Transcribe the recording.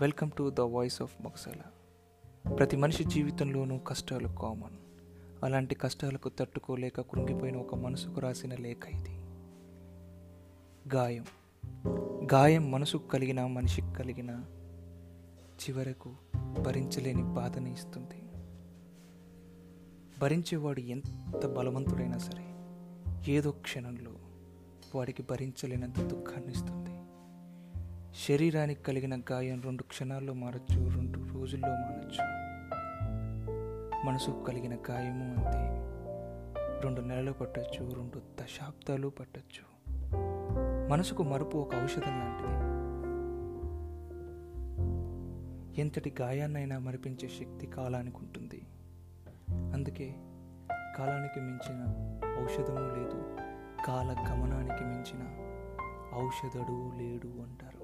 Welcome to the voice of Mogasala ప్రతి మనిషి జీవితంలోనూ కష్టాలు కామన్ అలాంటి కష్టాలకు తట్టుకోలేక కృంగిపోయిన ఒక మనసుకు రాసిన లేఖ ఇది. గాయం. గాయం మనసుకు కలిగిన మనిషికి కలిగిన చివరకు భరించలేని బాధని ఇస్తుంది. భరించేవాడు ఎంత బలవంతుడైనా సరే ఏదో క్షణంలో వాడికి భరించలేనంత దుఃఖాన్ని ఇస్తుంది. శరీరానికి కలిగిన గాయం రెండు క్షణాల్లో మారచ్చు రెండు రోజుల్లో మారచ్చు. మనసుకు కలిగిన గాయము అంతే. రెండు నెలలు పట్టచ్చు రెండు దశాబ్దాలు పట్టచ్చు. మనసుకు మరుపు ఒక ఔషధం లాంటిది. ఎంతటి గాయాన్నైనా మరిపించే శక్తి కాలానికి ఉంటుంది. అందుకే కాలానికి మించిన ఔషధము లేదు కాల గమనానికి మించిన ఔషధుడు లేడు అంటారు.